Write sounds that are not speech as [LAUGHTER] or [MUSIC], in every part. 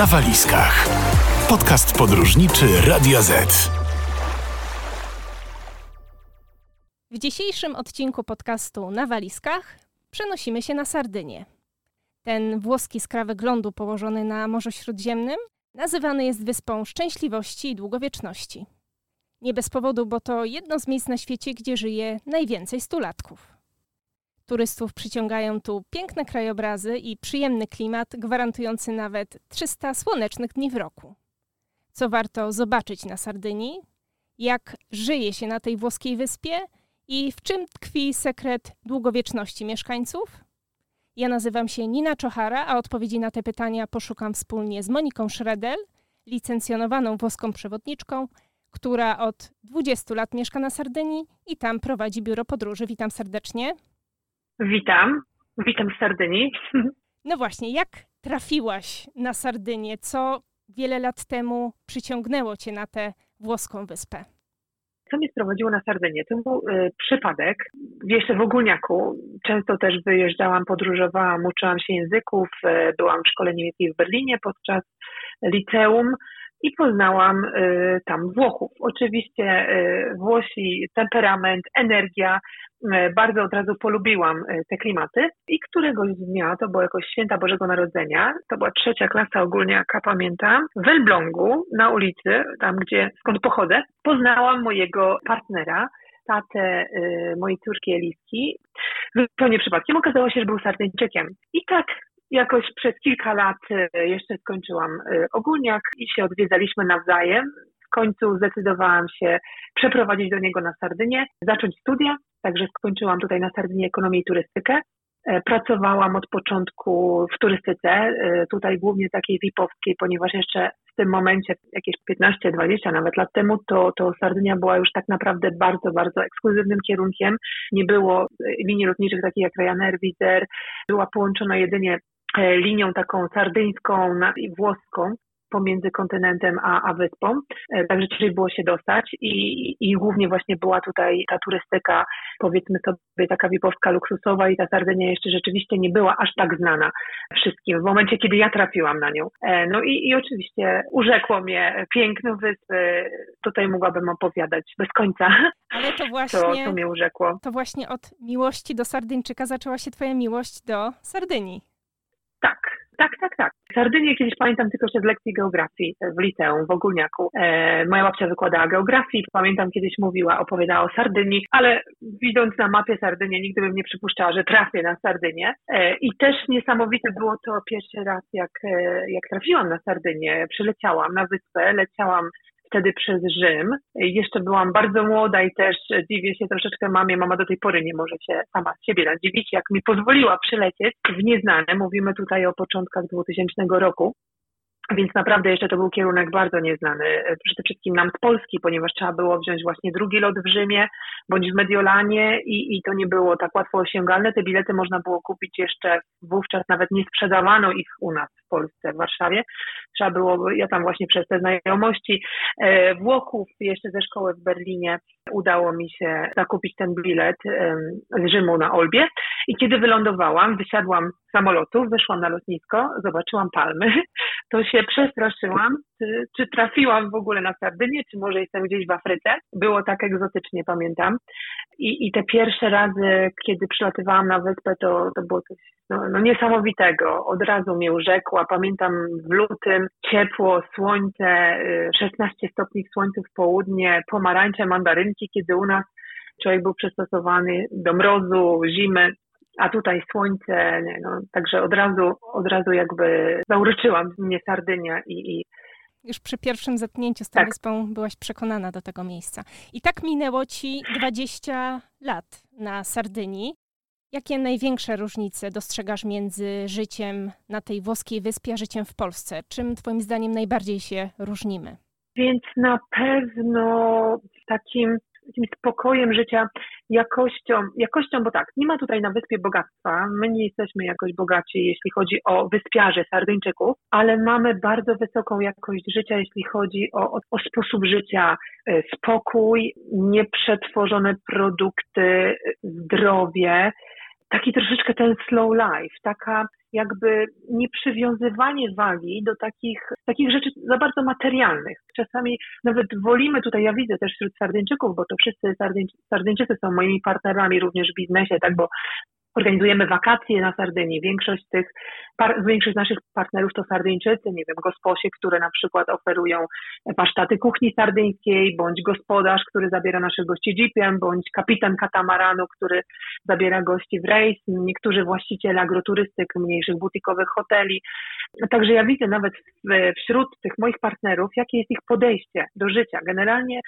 na walizkach. Podcast podróżniczy Radio Z. W dzisiejszym odcinku podcastu na walizkach przenosimy się na Sardynię. Ten włoski skrawek lądu położony na Morzu Śródziemnym nazywany jest wyspą szczęśliwości i długowieczności. Nie bez powodu, bo to jedno z miejsc na świecie, gdzie żyje najwięcej stulatków. Turystów przyciągają tu piękne krajobrazy i przyjemny klimat, gwarantujący nawet 300 słonecznych dni w roku. Co warto zobaczyć na Sardynii? Jak żyje się na tej włoskiej wyspie? I w czym tkwi sekret długowieczności mieszkańców? Ja nazywam się Nina Czochara, a odpowiedzi na te pytania poszukam wspólnie z Moniką Schredel, licencjonowaną włoską przewodniczką, która od 20 lat mieszka na Sardynii i tam prowadzi biuro podróży. Witam serdecznie. Witam, witam w Sardynii. No właśnie, jak trafiłaś na Sardynię? Co wiele lat temu przyciągnęło cię na tę włoską wyspę? Co mnie sprowadziło na Sardynię? To był y, przypadek. Jeszcze w Ogólniaku często też wyjeżdżałam, podróżowałam, uczyłam się języków. Y, byłam w szkole niemieckiej w Berlinie podczas liceum i poznałam y, tam Włochów. Oczywiście y, Włosi, temperament, energia, y, bardzo od razu polubiłam te klimaty i któregoś dnia, to było jakoś święta Bożego Narodzenia, to była trzecia klasa ogólniaka, pamiętam, w Elblągu na ulicy, tam gdzie, skąd pochodzę, poznałam mojego partnera, tatę y, mojej córki Eliski. Zupełnie przypadkiem okazało się, że był Sardyńczykiem. I tak jakoś przez kilka lat e, jeszcze skończyłam e, ogólniak i się odwiedzaliśmy nawzajem. W końcu zdecydowałam się przeprowadzić do niego na Sardynię, zacząć studia, także skończyłam tutaj na Sardynie ekonomię i turystykę. E, pracowałam od początku w turystyce, tutaj głównie takiej VIP-owskiej, ponieważ jeszcze w tym momencie, jakieś 15-20 nawet lat temu, to, to Sardynia była już tak naprawdę bardzo, bardzo ekskluzywnym kierunkiem. Nie było linii lotniczych takich jak Ryanair, Wizz Air. Była połączona jedynie linią taką sardyńską i włoską pomiędzy kontynentem a, a wyspą, e, także ciężej było się dostać i, i głównie właśnie była tutaj ta turystyka, powiedzmy sobie taka wipowska, luksusowa i ta Sardynia jeszcze rzeczywiście nie była aż tak znana wszystkim w momencie, kiedy ja trafiłam na nią. E, no i, i oczywiście urzekło mnie piękno wyspy, tutaj mogłabym opowiadać bez końca. Ale to [LAUGHS] właśnie, co, co mnie urzekło. To właśnie od miłości do Sardyńczyka zaczęła się twoja miłość do Sardynii. Tak, tak, tak, tak. Sardynię kiedyś pamiętam tylko jeszcze z lekcji geografii w liceum, w Ogólniaku. E, moja babcia wykładała geografię pamiętam kiedyś mówiła, opowiadała o Sardynii, ale widząc na mapie Sardynię, nigdy bym nie przypuszczała, że trafię na Sardynię. E, I też niesamowite było to pierwszy raz, jak, e, jak trafiłam na Sardynię. Przyleciałam na wyspę, leciałam wtedy przez Rzym. Jeszcze byłam bardzo młoda i też dziwię się troszeczkę mamie. Mama do tej pory nie może się sama siebie nadziwić, jak mi pozwoliła przylecieć w nieznane. Mówimy tutaj o początkach 2000 roku. Więc naprawdę jeszcze to był kierunek bardzo nieznany, e, przede wszystkim nam z Polski, ponieważ trzeba było wziąć właśnie drugi lot w Rzymie bądź w Mediolanie i, i to nie było tak łatwo osiągalne. Te bilety można było kupić jeszcze wówczas, nawet nie sprzedawano ich u nas w Polsce, w Warszawie. Trzeba było, ja tam właśnie przez te znajomości e, Włochów jeszcze ze szkoły w Berlinie udało mi się zakupić ten bilet z Rzymu na Olbie i kiedy wylądowałam, wysiadłam z samolotu, wyszłam na lotnisko, zobaczyłam palmy, [LAUGHS] to się przestraszyłam, czy, czy trafiłam w ogóle na Sardynię, czy może jestem gdzieś w Afryce. Było tak egzotycznie, pamiętam. I, i te pierwsze razy, kiedy przylatywałam na wyspę, to, to było coś no, no niesamowitego. Od razu mnie urzekła. Pamiętam w lutym ciepło, słońce, 16 y, stopni w słońcu w południe, pomarańcze, mandarynki, kiedy u nas człowiek był przystosowany do mrozu, zimy, a tutaj słońce, nie, no, także od razu, od razu jakby zauroczyłam mnie Sardynia i, i już przy pierwszym zetknięciu z tą tak. wyspą byłaś przekonana do tego miejsca. I tak minęło ci 20 lat na Sardynii. Jakie największe różnice dostrzegasz między życiem na tej włoskiej wyspie a życiem w Polsce? Czym Twoim zdaniem najbardziej się różnimy? Więc na pewno takim takim spokojem życia, jakością, jakością, bo tak, nie ma tutaj na wyspie bogactwa, my nie jesteśmy jakoś bogaci, jeśli chodzi o wyspiarzy, Sardyńczyków, ale mamy bardzo wysoką jakość życia, jeśli chodzi o, o, o sposób życia, e, spokój, nieprzetworzone produkty, zdrowie, taki troszeczkę ten slow life, taka jakby nieprzywiązywanie wagi do takich, takich rzeczy za bardzo materialnych. Czasami nawet wolimy, tutaj ja widzę też wśród Sardyńczyków, bo to wszyscy Sardyńczycy są moimi partnerami również w biznesie, tak, bo Organizujemy wakacje na Sardynii. Większość tych, większość naszych partnerów to Sardyńczycy, nie wiem, gosposie, które na przykład oferują pasztaty kuchni sardyńskiej, bądź gospodarz, który zabiera naszych gości jeepem, bądź kapitan katamaranu, który zabiera gości w rejs, niektórzy właściciele agroturystyk, mniejszych butikowych hoteli. Także ja widzę nawet wśród tych moich partnerów, jakie jest ich podejście do życia. Generalnie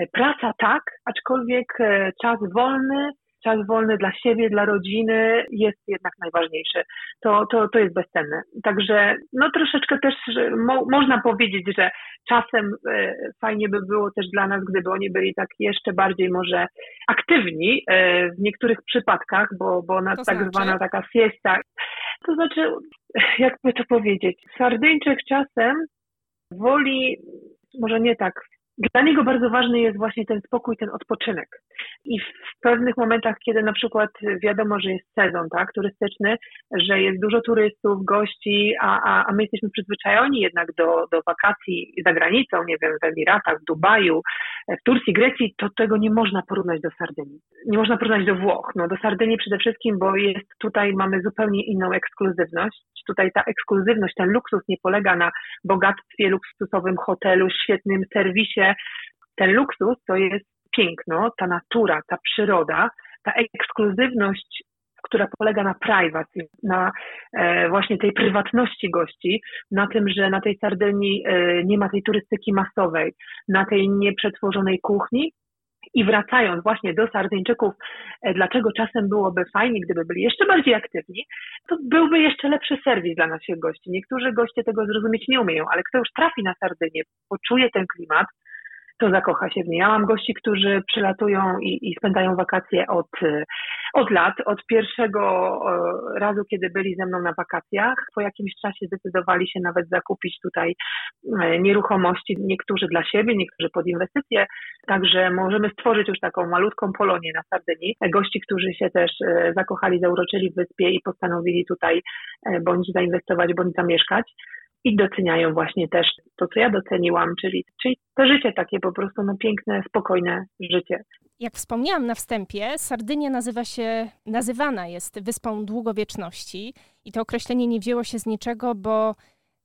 e, praca tak, aczkolwiek e, czas wolny czas wolny dla siebie, dla rodziny jest jednak najważniejszy. To, to, to jest bezcenne. Także no troszeczkę też mo, można powiedzieć, że czasem e, fajnie by było też dla nas, gdyby oni byli tak jeszcze bardziej może aktywni e, w niektórych przypadkach, bo, bo na tak znaczy? zwana taka siesta. To znaczy, jakby to powiedzieć, Sardyńczyk czasem woli, może nie tak dla niego bardzo ważny jest właśnie ten spokój, ten odpoczynek. I w pewnych momentach, kiedy na przykład wiadomo, że jest sezon tak, turystyczny, że jest dużo turystów, gości, a, a, a my jesteśmy przyzwyczajeni jednak do, do wakacji za granicą, nie wiem, w Emiratach, w Dubaju, w Turcji, Grecji, to tego nie można porównać do Sardynii. Nie można porównać do Włoch. No, do Sardynii przede wszystkim, bo jest tutaj mamy zupełnie inną ekskluzywność. Tutaj ta ekskluzywność, ten luksus nie polega na bogactwie, luksusowym hotelu, świetnym serwisie, ten luksus to jest piękno, ta natura, ta przyroda, ta ekskluzywność, która polega na privacy, na e, właśnie tej prywatności gości, na tym, że na tej Sardynii e, nie ma tej turystyki masowej, na tej nieprzetworzonej kuchni. I wracając właśnie do Sardyńczyków, e, dlaczego czasem byłoby fajnie, gdyby byli jeszcze bardziej aktywni, to byłby jeszcze lepszy serwis dla naszych gości. Niektórzy goście tego zrozumieć nie umieją, ale kto już trafi na Sardynię, poczuje ten klimat, to zakocha się w niej. Ja mam gości, którzy przylatują i, i spędzają wakacje od, od lat, od pierwszego razu, kiedy byli ze mną na wakacjach. Po jakimś czasie zdecydowali się nawet zakupić tutaj e, nieruchomości, niektórzy dla siebie, niektórzy pod inwestycje. Także możemy stworzyć już taką malutką Polonię na Sardynii. Gości, którzy się też e, zakochali, zauroczyli w wyspie i postanowili tutaj e, bądź zainwestować, bądź zamieszkać i doceniają właśnie też to, co ja doceniłam, czyli, czyli to życie takie po prostu no, piękne, spokojne życie. Jak wspomniałam na wstępie, Sardynia nazywa się, nazywana jest wyspą długowieczności i to określenie nie wzięło się z niczego, bo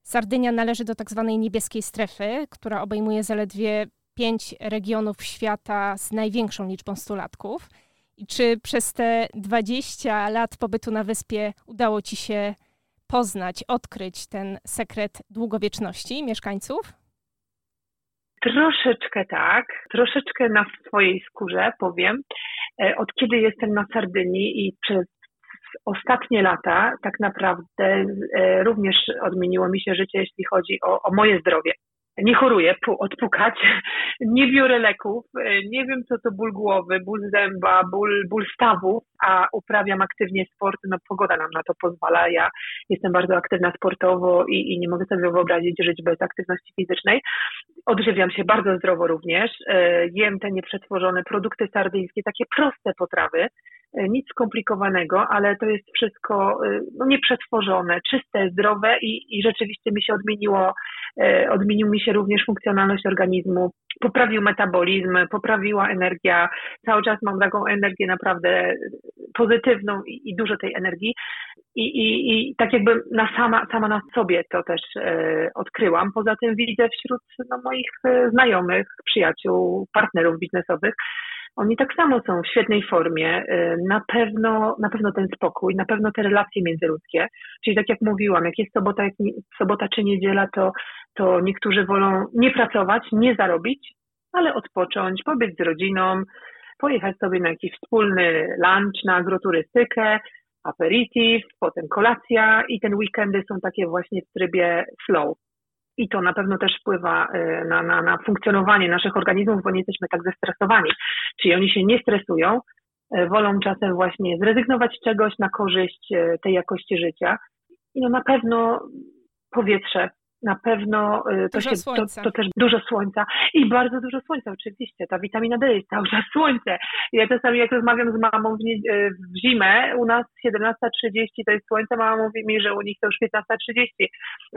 Sardynia należy do tak zwanej niebieskiej strefy, która obejmuje zaledwie pięć regionów świata z największą liczbą stulatków. I czy przez te 20 lat pobytu na wyspie udało Ci się poznać, odkryć ten sekret długowieczności mieszkańców? Troszeczkę tak, troszeczkę na swojej skórze powiem. E, od kiedy jestem na Sardynii i przez ostatnie lata tak naprawdę e, również odmieniło mi się życie, jeśli chodzi o, o moje zdrowie nie choruję, odpukać, [LAUGHS] nie biorę leków, e, nie wiem co to ból głowy, ból zęba, ból, ból stawów, a uprawiam aktywnie sport, no pogoda nam na to pozwala, ja jestem bardzo aktywna sportowo i, i nie mogę sobie wyobrazić żyć bez aktywności fizycznej. Odżywiam się bardzo zdrowo również, e, jem te nieprzetworzone produkty sardyńskie, takie proste potrawy, e, nic skomplikowanego, ale to jest wszystko no, nieprzetworzone, czyste, zdrowe i, i rzeczywiście mi się odmieniło, odmienił mi się również funkcjonalność organizmu, poprawił metabolizm, poprawiła energia. Cały czas mam taką energię naprawdę pozytywną i, i dużo tej energii. I, i, I tak jakby na sama, sama na sobie to też e, odkryłam. Poza tym widzę wśród no, moich e, znajomych, przyjaciół, partnerów biznesowych, oni tak samo są w świetnej formie. Y, na pewno, na pewno ten spokój, na pewno te relacje międzyludzkie. Czyli tak jak mówiłam, jak jest sobota, jak sobota czy niedziela, to, to niektórzy wolą nie pracować, nie zarobić, ale odpocząć, pobyć z rodziną, pojechać sobie na jakiś wspólny lunch, na agroturystykę, aperitif, potem kolacja i ten weekendy są takie właśnie w trybie flow i to na pewno też wpływa y, na, na, na funkcjonowanie naszych organizmów, bo nie jesteśmy tak zestresowani. Czyli oni się nie stresują, y, wolą czasem właśnie zrezygnować z czegoś na korzyść y, tej jakości życia. I no na pewno powietrze, na pewno y, to, się, to, to, też dużo słońca i bardzo dużo słońca oczywiście. Ta witamina D jest cały czas słońce. Ja czasami jak rozmawiam z mamą w, y, w zimę, u nas 17.30 to jest słońce, mama mówi mi, że u nich to już 15.30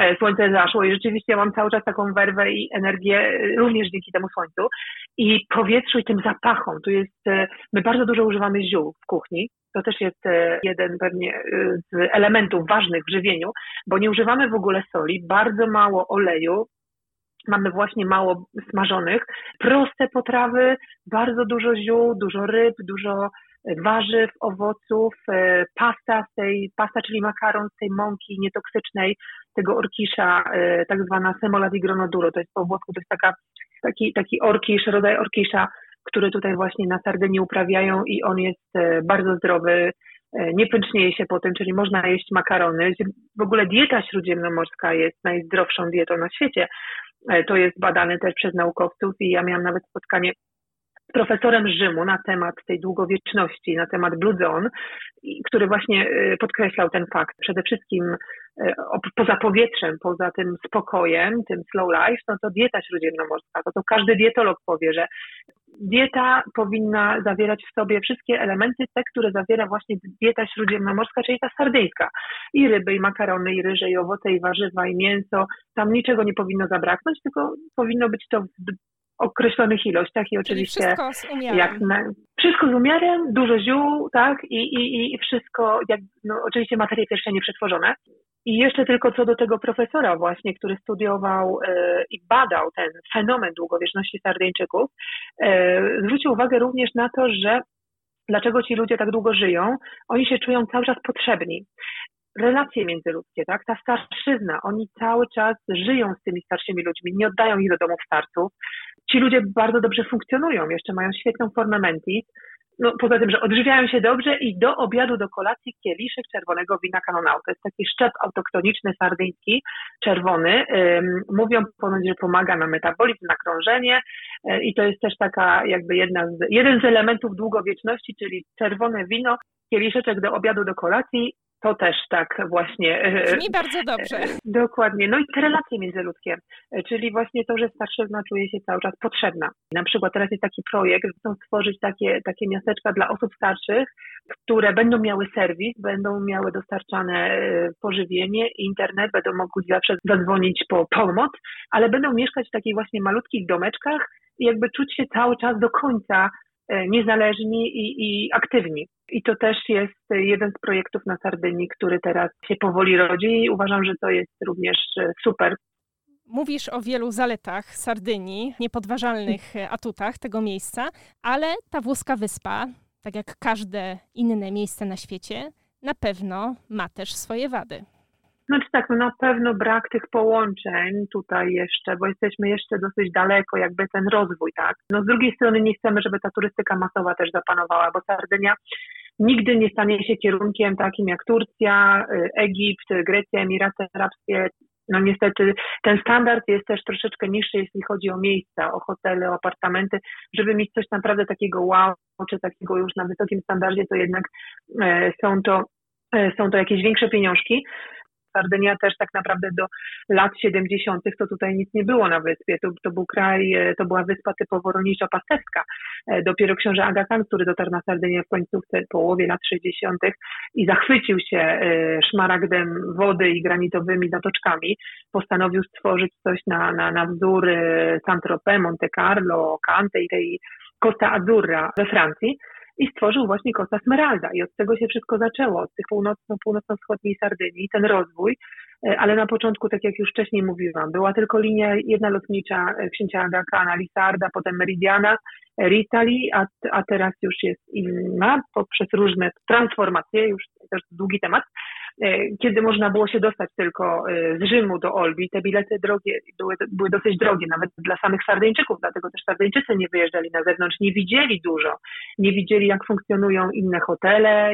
e, słońce zaszło i rzeczywiście ja mam cały czas taką werwę i energię y, również dzięki temu słońcu i powietrzu i tym zapachom. Tu jest, my bardzo dużo używamy ziół w kuchni, to też jest e, jeden pewnie e, z elementów ważnych w żywieniu, bo nie używamy w ogóle soli, bardzo mało oleju, mamy właśnie mało smażonych, proste potrawy, bardzo dużo ziół, dużo ryb, dużo warzyw, owoców, e, pasta z tej, pasta, czyli makaron z tej mąki nietoksycznej, tego orkisza, tak zwana semola di gronoduro, to jest po włosku, to jest taka, taki, taki orkisz, rodzaj orkisza które tutaj właśnie na Sardynii uprawiają i on jest e, bardzo zdrowy, e, nie pęcznieje się po tym, czyli można jeść makarony. W ogóle dieta śródziemnomorska jest najzdrowszą dietą na świecie. E, to jest badane też przez naukowców i ja miałam nawet spotkanie z profesorem Rzymu na temat tej długowieczności, na temat Blue Zone, który właśnie podkreślał ten fakt. Przede wszystkim poza powietrzem, poza tym spokojem, tym slow life, no to dieta śródziemnomorska. To, to każdy dietolog powie, że dieta powinna zawierać w sobie wszystkie elementy, te, które zawiera właśnie dieta śródziemnomorska, czyli ta sardyjska. I ryby, i makarony, i ryże, i owoce, i warzywa, i mięso. Tam niczego nie powinno zabraknąć, tylko powinno być to w określonych ilościach i oczywiście wszystko z umiarem. Jak na, wszystko z umiarem, dużo ziół, tak, i, i, i wszystko, jak, no, oczywiście materie pierwsze nieprzetworzone. I jeszcze tylko co do tego profesora właśnie, który studiował e, i badał ten fenomen długowieczności Sardyńczyków, e, zwrócił uwagę również na to, że dlaczego ci ludzie tak długo żyją, oni się czują cały czas potrzebni. Relacje międzyludzkie, tak, ta starszyzna, oni cały czas żyją z tymi starszymi ludźmi, nie oddają ich do domów starców. Ci ludzie bardzo dobrze funkcjonują, jeszcze mają świetną formę mentis, no, poza tym, że odżywiają się dobrze i do obiadu, do kolacji kieliszek czerwonego wina kanonał. To jest taki szczep autoktoniczny sardyński, czerwony. Mówią ponoć, że pomaga na metabolizm, na krążenie e, i to jest też taka jakby jedna z, jeden z elementów długowieczności, czyli czerwone wino, kieliszeczek do obiadu, do kolacji to też tak właśnie. E, Brzmi bardzo dobrze. E, dokładnie. No i te relacje międzyludzkie, e, czyli właśnie to, że starszyzna czuje się cały czas potrzebna. Na przykład teraz jest taki projekt, że chcą stworzyć takie, takie miasteczka dla osób starszych, które będą miały serwis, będą miały dostarczane pożywienie, internet, będą mogli zawsze zadzwonić po pomoc, ale będą mieszkać w takich właśnie malutkich domeczkach i jakby czuć się cały czas do końca niezależni i, i aktywni. I to też jest jeden z projektów na Sardynii, który teraz się powoli rodzi i uważam, że to jest również e, super. Mówisz o wielu zaletach Sardynii, niepodważalnych atutach tego miejsca, ale ta włoska wyspa, tak jak każde inne miejsce na świecie, na pewno ma też swoje wady. Znaczy tak, no na pewno brak tych połączeń tutaj jeszcze, bo jesteśmy jeszcze dosyć daleko, jakby ten rozwój, tak. No z drugiej strony nie chcemy, żeby ta turystyka masowa też zapanowała, bo Sardynia nigdy nie stanie się kierunkiem takim jak Turcja, y, Egipt, Grecja, Emiraty Arabskie. No niestety ten standard jest też troszeczkę niższy, jeśli chodzi o miejsca, o hotele, o apartamenty. Żeby mieć coś naprawdę takiego wow, czy takiego już na wysokim standardzie, to jednak e, są to e, są to jakieś większe pieniążki. Sardynia też tak naprawdę do lat 70. to tutaj nic nie było na wyspie. To, to był kraj, e, to była wyspa typowo rolniczo-pasterska. E, dopiero książę Aga Khan, który dotarł na Sardynię w końcówce, połowie lat 60. i zachwycił się e, szmaragdem wody i granitowymi zatoczkami, postanowił stworzyć coś na, na, na wzór Saint-Tropez, Monte Carlo, Cante i tej Costa Azzurra we Francji i stworzył właśnie Costa Smeralda. I od tego się wszystko zaczęło, od tych północno-północno-wschodniej Sardynii, ten rozwój, e, ale na początku, tak jak już wcześniej mówiłam, była tylko linia jedna lotnicza e, księcia Aga Lisarda, potem Meridiana, Ritali, a, a teraz już jest inna poprzez różne transformacje, już też długi temat, E, kiedy można było się dostać tylko e, z Rzymu do Olbi, te bilety drogie, były, były dosyć drogie, nawet dla samych Sardyńczyków, dlatego też Sardyńczycy nie wyjeżdżali na zewnątrz, nie widzieli dużo, nie widzieli jak funkcjonują inne hotele,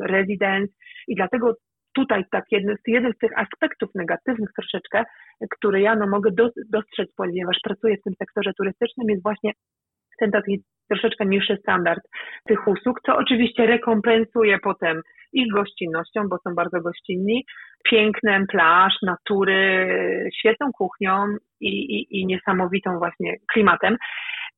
residence i dlatego tutaj tak jeden, jeden z tych aspektów negatywnych troszeczkę, który ja no, mogę dostrzec, ponieważ pracuję w tym sektorze turystycznym, jest właśnie ten taki troszeczkę niższy standard tych usług, co oczywiście rekompensuje potem ich gościnnością, bo są bardzo gościnni, pięknem plaż, natury, świetną kuchnią i, i, i niesamowitą właśnie klimatem.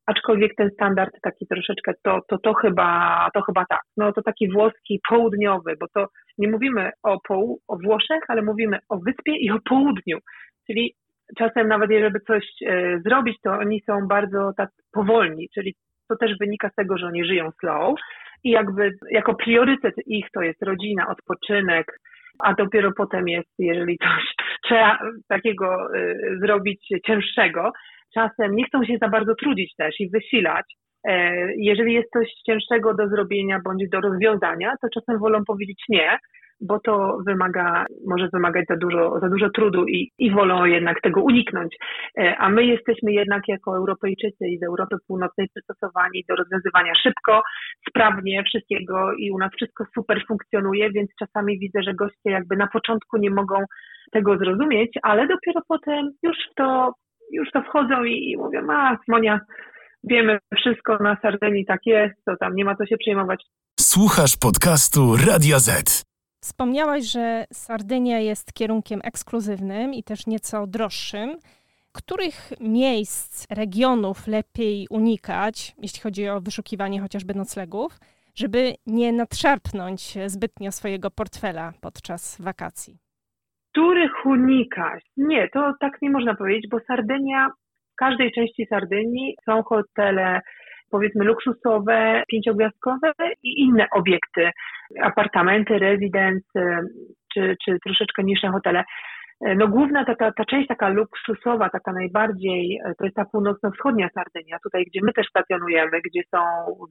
Aczkolwiek ten standard taki troszeczkę, to, to, to, chyba, to chyba tak. No to taki włoski południowy, bo to nie mówimy o, poł, o Włoszech, ale mówimy o wyspie i o południu. Czyli czasem nawet jeżeli coś e, zrobić, to oni są bardzo tak powolni, czyli to też wynika z tego, że oni żyją slow i jakby jako priorytet ich to jest rodzina, odpoczynek, a dopiero potem jest, jeżeli coś [LAUGHS] trzeba takiego y, zrobić cięższego, czasem nie chcą się za bardzo trudzić też i wysilać. E, jeżeli jest coś cięższego do zrobienia bądź do rozwiązania, to czasem wolą powiedzieć nie, bo to wymaga, może wymagać za dużo, za dużo trudu i, i wolą jednak tego uniknąć. E, a my jesteśmy jednak jako Europejczycy i z Europy Północnej przystosowani do rozwiązywania szybko, sprawnie wszystkiego i u nas wszystko super funkcjonuje, więc czasami widzę, że goście jakby na początku nie mogą tego zrozumieć, ale dopiero potem już to, już to wchodzą i, i mówią, a Monia, wiemy wszystko na Sardynii, tak jest, to tam nie ma co się przejmować. Słuchasz podcastu Radio Z. Wspomniałaś, że Sardynia jest kierunkiem ekskluzywnym i też nieco droższym. Których miejsc, regionów lepiej unikać, jeśli chodzi o wyszukiwanie chociażby noclegów, żeby nie nadszarpnąć zbytnio swojego portfela podczas wakacji? Których unikać? Nie, to tak nie można powiedzieć, bo Sardynia, w każdej części Sardynii są hotele powiedzmy luksusowe, pięciogwiazdkowe i inne obiekty, apartamenty, rezydence czy, czy troszeczkę niższe hotele. No główna ta, ta, ta część taka luksusowa, taka najbardziej, to jest ta północno-wschodnia Sardynia, tutaj gdzie my też stacjonujemy, gdzie są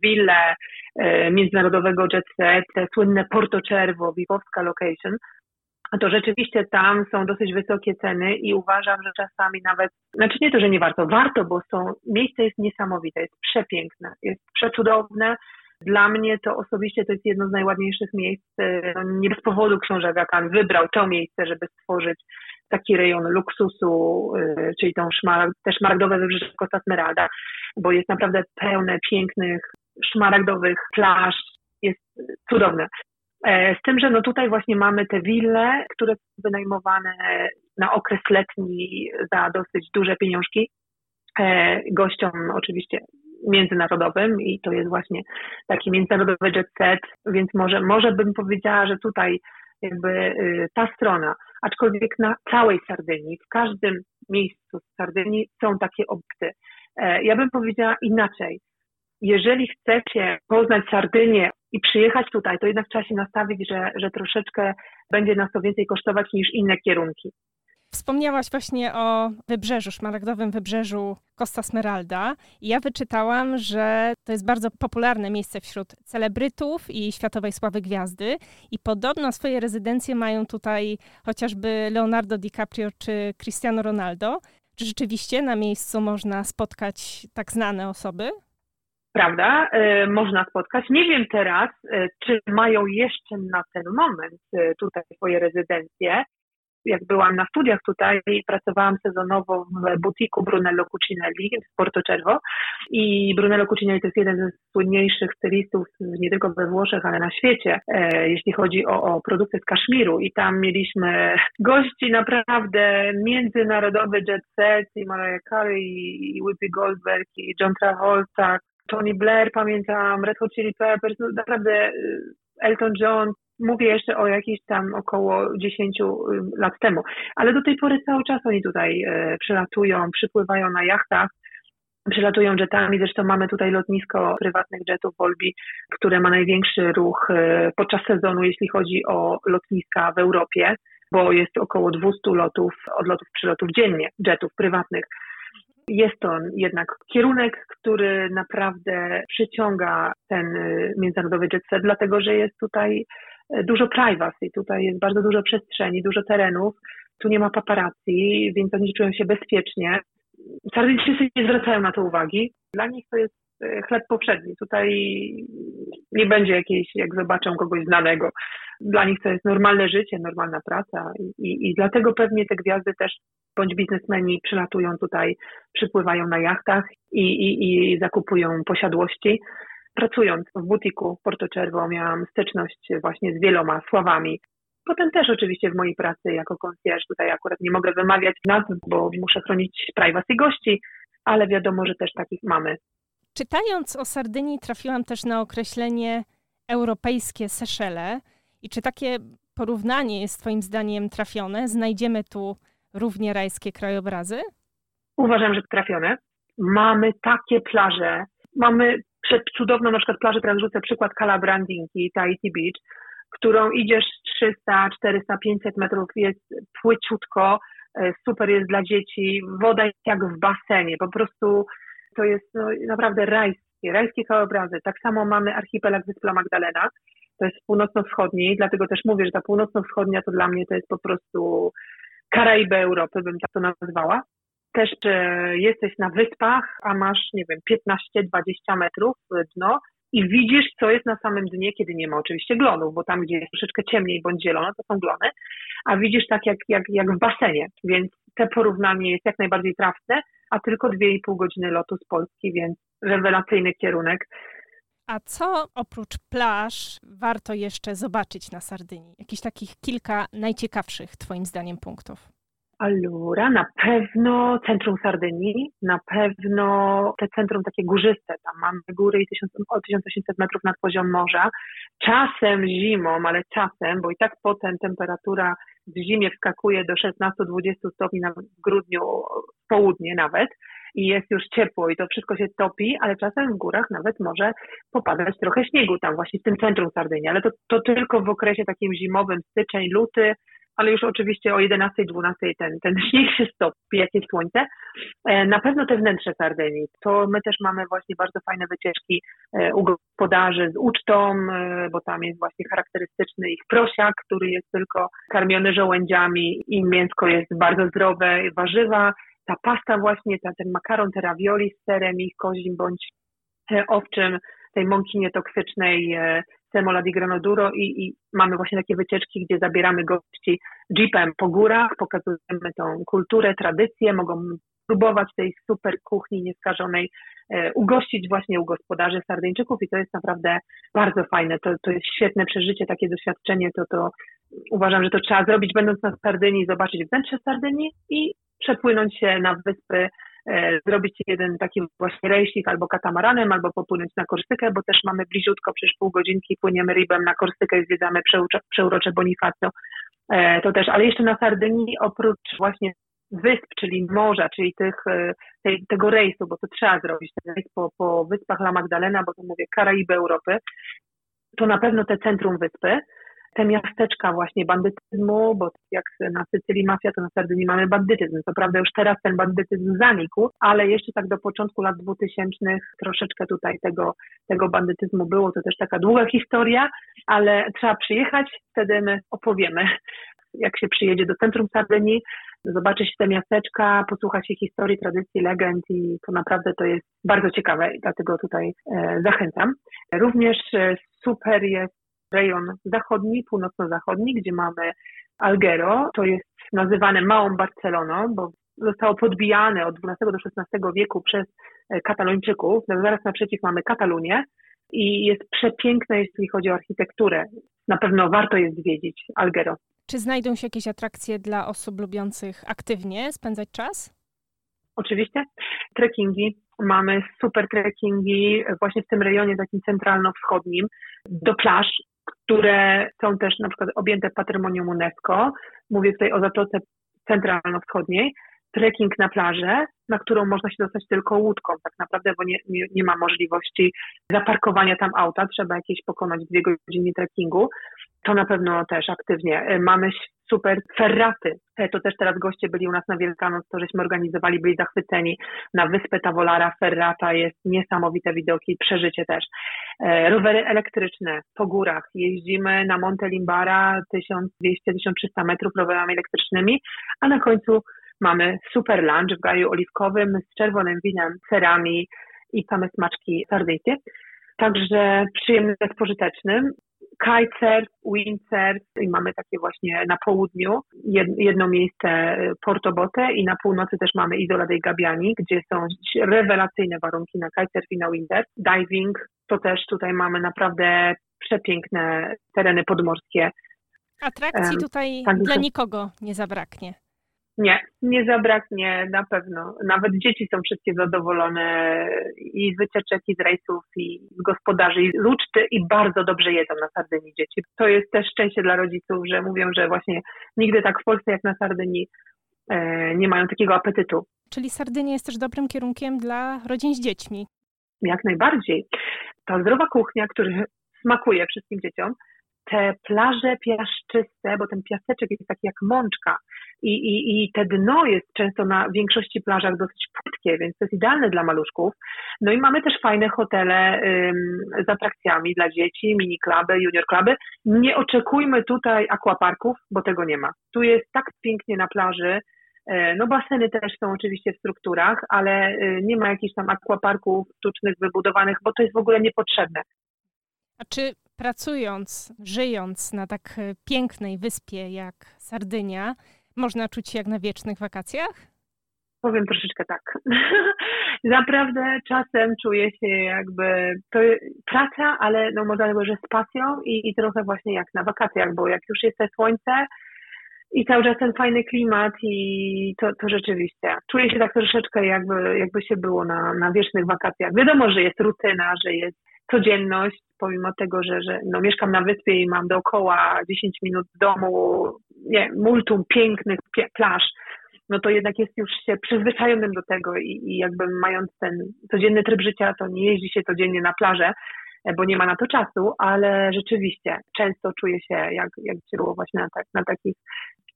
wille e, międzynarodowego jet set, te słynne Porto Cervo, Vivowska location, to rzeczywiście tam są dosyć wysokie ceny i uważam, że czasami nawet, znaczy nie to, że nie warto, warto, bo są, miejsce jest niesamowite, jest przepiękne, jest przecudowne. Dla mnie to osobiście to jest jedno z najładniejszych miejsc. No, nie bez powodu książę Gakan wybrał to miejsce, żeby stworzyć taki rejon luksusu, y, czyli tą szmarag, te szmaragdowe wybrzeże Costa Smeralda, bo jest naprawdę pełne pięknych szmaragdowych plaż, jest cudowne. E, z tym, że no tutaj właśnie mamy te wille, które są wynajmowane na okres letni za dosyć duże pieniążki e, gościom oczywiście międzynarodowym i to jest właśnie taki międzynarodowy jet set, więc może, może bym powiedziała, że tutaj jakby y, ta strona, aczkolwiek na całej Sardynii, w każdym miejscu w Sardynii są takie obiekty. E, ja bym powiedziała inaczej. Jeżeli chcecie poznać Sardynię i przyjechać tutaj, to jednak trzeba się nastawić, że, że troszeczkę będzie nas to więcej kosztować niż inne kierunki. Wspomniałaś właśnie o wybrzeżu, szmaragdowym wybrzeżu Costa Smeralda. Ja wyczytałam, że to jest bardzo popularne miejsce wśród celebrytów i światowej sławy gwiazdy. I podobno swoje rezydencje mają tutaj chociażby Leonardo DiCaprio czy Cristiano Ronaldo. Czy rzeczywiście na miejscu można spotkać tak znane osoby? Prawda, e, można spotkać. Nie wiem teraz, e, czy mają jeszcze na ten moment e, tutaj swoje rezydencje. Jak byłam na studiach tutaj, pracowałam sezonowo w butiku Brunello Cucinelli w Porto Cervo i Brunello Cucinelli to jest jeden ze słynniejszych stylistów nie tylko we Włoszech, ale na świecie, jeśli chodzi o, o produkcję z kaszmiru i tam mieliśmy gości naprawdę międzynarodowy jet set i Mariah Carey i Whoopi Goldberg i John Travolta, Tony Blair, pamiętam, Red Hot Chili Peppers, no naprawdę y, Elton John, mówię jeszcze o jakichś tam około 10 y, lat temu, ale do tej pory cały czas oni tutaj y, przylatują, przypływają na jachtach, przylatują jetami, zresztą mamy tutaj lotnisko prywatnych jetów Volbi, które ma największy ruch podczas sezonu, jeśli chodzi o lotniska w Europie, bo jest około 200 lotów, odlotów, przylotów dziennie, jetów prywatnych. Jest to jednak kierunek, który naprawdę przyciąga ten y, międzynarodowy jet set, dlatego że jest tutaj y, dużo privacy, tutaj jest bardzo dużo przestrzeni, dużo terenów, tu nie ma paparazzi, więc oni czują się bezpiecznie. Sardyńczycy nie zwracają na to uwagi. Dla nich to jest chleb powszedni. Tutaj nie będzie jakiejś, jak zobaczą kogoś znanego. Dla nich to jest normalne życie, normalna praca i, i, dlatego pewnie te gwiazdy też bądź biznesmeni przylatują tutaj, przypływają na jachtach i, i, i zakupują posiadłości. Pracując w butiku Porto Cervo miałam styczność właśnie z wieloma sławami. Potem też oczywiście w mojej pracy jako concierge, tutaj akurat nie mogę wymawiać nazw, bo muszę chronić privacy gości, ale wiadomo, że też takich mamy. Czytając o Sardynii trafiłam też na określenie europejskie Seszele. I czy takie porównanie jest Twoim zdaniem trafione? Znajdziemy tu równie rajskie krajobrazy? Uważam, że trafione. Mamy takie plaże, mamy cudowną na przykład plażę, teraz rzucę przykład Calabrandinki, Tahiti Beach, którą idziesz 300, 400, 500 metrów, jest płyciutko, e, super jest dla dzieci, woda jest jak w basenie, po prostu to jest no, naprawdę rajskie, rajskie krajobrazy. Tak samo mamy archipelag Wyspla Magdalena, to jest północno-wschodni, dlatego też mówię, że ta północno-wschodnia to dla mnie to jest po prostu Karaiby Europy, bym tak to nazwała. Też e, jesteś na wyspach, a masz, nie wiem, 15-20 metrów dno i widzisz, co jest na samym dnie, kiedy nie ma oczywiście glonów, bo tam, gdzie jest troszeczkę ciemniej bądź zielono, to są glony, a widzisz tak jak, jak, jak w basenie, więc te porównanie jest jak najbardziej trafne, a tylko 2,5 godziny lotu z Polski, więc rewelacyjny kierunek. A co oprócz plaż warto jeszcze zobaczyć na Sardynii? Jakichś takich kilka najciekawszych, Twoim zdaniem, punktów? Allura, na pewno centrum Sardynii, na pewno te centrum takie górzyste, tam mamy góry i o 1800 metrów nad poziom morza. Czasem zimą, ale czasem, bo i tak potem temperatura w zimie wskakuje do 16-20 stopni w grudniu, w południe nawet i jest już ciepło i to wszystko się topi, ale czasem w górach nawet może popadać trochę śniegu tam właśnie w tym centrum Sardynii, ale to, to tylko w okresie takim zimowym, styczeń, luty, ale już oczywiście o 11, 12 ten, ten śnieg się stopi, jak jest słońce. E, na pewno te wnętrze Sardynii, to my też mamy właśnie bardzo fajne wycieczki e, u gospodarzy z ucztą, e, bo tam jest właśnie charakterystyczny ich prosiak, który jest tylko karmiony żołędziami i mięsko jest bardzo zdrowe, warzywa, ta pasta właśnie, ta, ten makaron, te ravioli z serem i kozim bądź owczym, tej mąki nietoksycznej Semola di Grano Duro i, i mamy właśnie takie wycieczki, gdzie zabieramy gości jeepem po górach, pokazujemy tą kulturę, tradycję, mogą próbować tej super kuchni nieskażonej, e, ugościć właśnie u gospodarzy Sardyńczyków i to jest naprawdę bardzo fajne. To, to jest świetne przeżycie, takie doświadczenie, to, to uważam, że to trzeba zrobić będąc na Sardynii, zobaczyć wnętrze Sardynii i przepłynąć się na wyspy E, zrobić jeden taki właśnie rejsik albo katamaranem, albo popłynąć na Korsykę, bo też mamy bliziutko, przecież pół godzinki płyniemy rybem na Korsykę i zwiedzamy przeurocze Bonifacio. E, to też, ale jeszcze na Sardynii oprócz właśnie wysp, czyli morza, czyli tych, e, tej, tego rejsu, bo to trzeba zrobić, ten rejs po, po wyspach La Magdalena, bo to mówię Karaiby Europy, to na pewno te centrum wyspy, te miasteczka właśnie bandytyzmu, bo jak na Sycylii mafia, to na Sardynii mamy bandytyzm. Co prawda już teraz ten bandytyzm zanikł, ale jeszcze tak do początku lat 2000 troszeczkę tutaj tego, tego bandytyzmu było. To też taka długa historia, ale trzeba przyjechać, wtedy my opowiemy. Jak się przyjedzie do centrum Sardynii, zobaczyć te miasteczka, posłuchać ich historii, tradycji, legend i to naprawdę to jest bardzo ciekawe dlatego tutaj e, zachęcam. Również e, super jest rejon zachodni, północno-zachodni, gdzie mamy Algero, to jest nazywane Małą Barceloną, bo zostało podbijane od XII do XVI wieku przez e, Katalończyków. No, zaraz naprzeciw mamy Katalunię i jest przepiękne, jeśli chodzi o architekturę. Na pewno warto jest zwiedzić Algero. Czy znajdą się jakieś atrakcje dla osób lubiących aktywnie spędzać czas? Oczywiście. Trekkingi. Mamy super trekkingi właśnie w tym rejonie takim centralno-wschodnim do plaż które są też na przykład objęte patrimonium UNESCO. Mówię tutaj o Zatoce Centralno-Wschodniej. Trekking na plażę, na którą można się dostać tylko łódką tak naprawdę, bo nie, nie, nie ma możliwości zaparkowania tam auta, trzeba jakieś pokonać dwie godziny trekkingu. To na pewno też aktywnie. Mamy super ferraty. E, to też teraz goście byli u nas na Wielkanoc, to żeśmy organizowali, byli zachwyceni. Na wyspę Tavolara ferrata jest niesamowite widoki, przeżycie też. E, rowery elektryczne po górach. Jeździmy na Monte Limbara 1200-1300 metrów rowerami elektrycznymi, a na końcu mamy super lunch w gaju oliwkowym z czerwonym winem, serami i same smaczki sardyjskie. Także przyjemnym, pożytecznym kitesurf, windsurf i mamy takie właśnie na południu jedno miejsce Porto Bote i na północy też mamy Isola dei Gabbiani, gdzie są rewelacyjne warunki na kitesurf i na windsurf. Diving to też tutaj mamy naprawdę przepiękne tereny podmorskie Atrakcji tutaj tak, dla nikogo nie zabraknie. Nie, nie zabraknie na pewno. Nawet dzieci są wszystkie zadowolone i z wycieczek, i z rejsów, i z gospodarzy, i z uczty i bardzo dobrze jedzą na Sardynii dzieci. To jest też szczęście dla rodziców, że mówią, że właśnie nigdy tak w Polsce jak na Sardynii e, nie mają takiego apetytu. Czyli Sardynia jest też dobrym kierunkiem dla rodzin z dziećmi. Jak najbardziej. Ta zdrowa kuchnia, która smakuje wszystkim dzieciom, te plaże piaszczyste, bo ten piaseczek jest taki jak mączka i, i, i te dno jest często na większości plażach dosyć płytkie, więc to jest idealne dla maluszków. No i mamy też fajne hotele ym, z atrakcjami dla dzieci, mini kluby, junior kluby. Nie oczekujmy tutaj aquaparków, bo tego nie ma. Tu jest tak pięknie na plaży, e, no baseny też są oczywiście w strukturach, ale y, nie ma jakichś tam aquaparków sztucznych wybudowanych, bo to jest w ogóle niepotrzebne. A czy pracując, żyjąc na tak e, pięknej wyspie jak Sardynia, można czuć się jak na wiecznych wakacjach? Powiem troszeczkę tak. [LAUGHS] Naprawdę czasem czuję się jakby to praca, ale no można powiedzieć, że z pasją i, i trochę właśnie jak na wakacjach, bo jak już jest te słońce i cały czas ten fajny klimat i to, to rzeczywiście. Czuję się tak troszeczkę jakby, jakby się było na, na wiecznych wakacjach. Wiadomo, że jest rutyna, że jest codzienność, pomimo tego, że, że no, mieszkam na wyspie i mam dookoła 10 minut domu, nie, multum pięknych plaż, no to jednak jest już się przyzwyczajonym do tego i, i jakby mając ten codzienny tryb życia, to nie jeździ się codziennie na plażę, bo nie ma na to czasu, ale rzeczywiście często czuję się, jak, jak było właśnie na, tak, na takich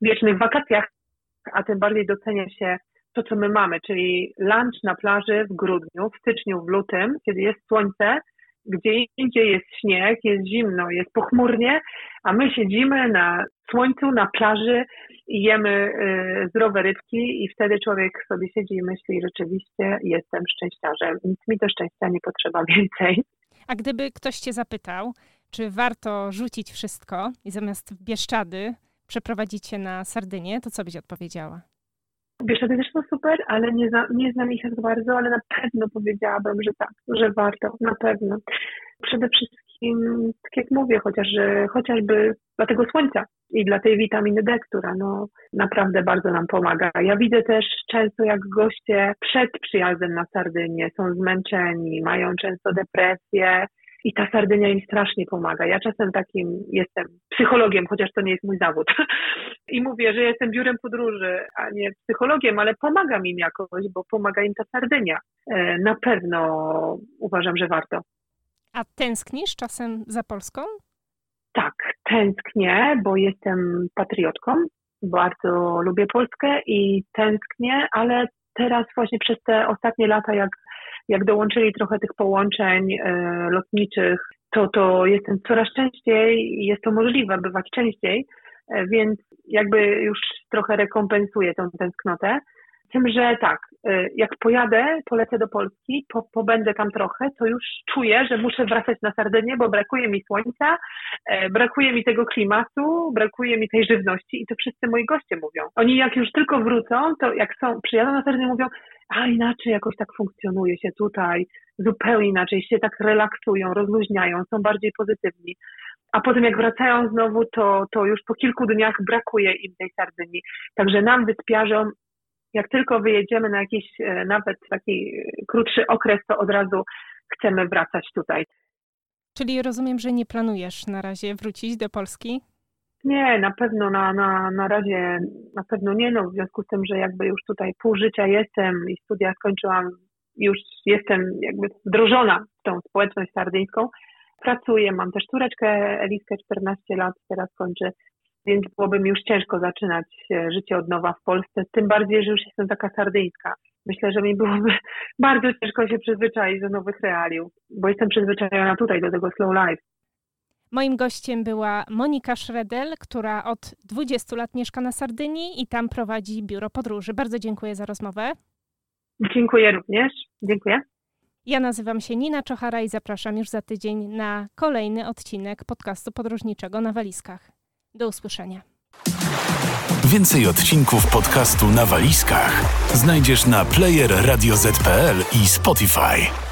wiecznych wakacjach, a tym bardziej docenia się to, co my mamy, czyli lunch na plaży w grudniu, w styczniu, w lutym, kiedy jest słońce, gdzie indziej jest śnieg, jest zimno, jest pochmurnie, a my siedzimy na słońcu, na plaży i jemy y, zdrowe rybki i wtedy człowiek sobie siedzi i myśli, rzeczywiście jestem szczęściarzem, nic mi to szczęścia nie potrzeba więcej. A gdyby ktoś cię zapytał, czy warto rzucić wszystko i zamiast Bieszczady przeprowadzić się na Sardynię, to co byś odpowiedziała? Bieszczady też są super, ale nie, zna, nie znam ich tak bardzo, ale na pewno powiedziałabym, że tak, że warto, na pewno. Przede wszystkim, tak jak mówię, chociaż, chociażby dla tego słońca i dla tej witaminy D, która no, naprawdę bardzo nam pomaga. Ja widzę też często, jak goście przed przyjazdem na Sardynię są zmęczeni, mają często depresję, i ta Sardynia im strasznie pomaga. Ja czasem takim jestem psychologiem, chociaż to nie jest mój zawód. [LAUGHS] I mówię, że jestem biurem podróży, a nie psychologiem, ale pomagam im jakoś, bo pomaga im ta Sardynia. E, na pewno uważam, że warto. A tęsknisz czasem za Polską? Tak, tęsknię, bo jestem patriotką. Bardzo lubię Polskę i tęsknię, ale teraz właśnie przez te ostatnie lata, jak jak dołączyli trochę tych połączeń e, lotniczych, to, to jestem coraz częściej jest to możliwe, bywać częściej, e, więc jakby już trochę rekompensuję tą tęsknotę. Tym, że tak, e, jak pojadę, polecę do Polski, po, pobędę tam trochę, to już czuję, że muszę wracać na Sardynię, bo brakuje mi słońca, brakuje mi tego klimatu, brakuje mi tej żywności i to wszyscy moi goście mówią. Oni jak już tylko wrócą, to jak są, przyjadą na Sardynię, mówią, a inaczej jakoś tak funkcjonuje się tutaj, zupełnie inaczej się tak relaksują, rozluźniają, są bardziej pozytywni. A potem jak wracają znowu, to, to już po kilku dniach brakuje im tej Sardynii. Także nam, wyspiarzom, jak tylko wyjedziemy na jakiś e, nawet taki krótszy okres, to od razu chcemy wracać tutaj. Czyli rozumiem, że nie planujesz na razie wrócić do Polski? Nie, na pewno na, na, na razie na pewno nie, no w związku z tym, że jakby już tutaj pół życia jestem i studia skończyłam, już jestem jakby wdrożona w tą społeczność sardyńską. Pracuję, mam też córeczkę Eliskę, 14 lat, teraz kończy, więc byłoby mi już ciężko zaczynać życie od nowa w Polsce, tym bardziej, że już jestem taka sardyńska. Myślę, że mi byłoby [LAUGHS] bardzo ciężko się przyzwyczaić do nowych realiów, bo jestem przyzwyczajona tutaj do tego slow life. Moim gościem była Monika Szredel, która od 20 lat mieszka na Sardynii i tam prowadzi biuro podróży. Bardzo dziękuję za rozmowę. Dziękuję również. Dziękuję. Ja nazywam się Nina Czochara i zapraszam już za tydzień na kolejny odcinek podcastu podróżniczego na walizkach. Do usłyszenia. Więcej odcinków podcastu na walizkach znajdziesz na player i Spotify.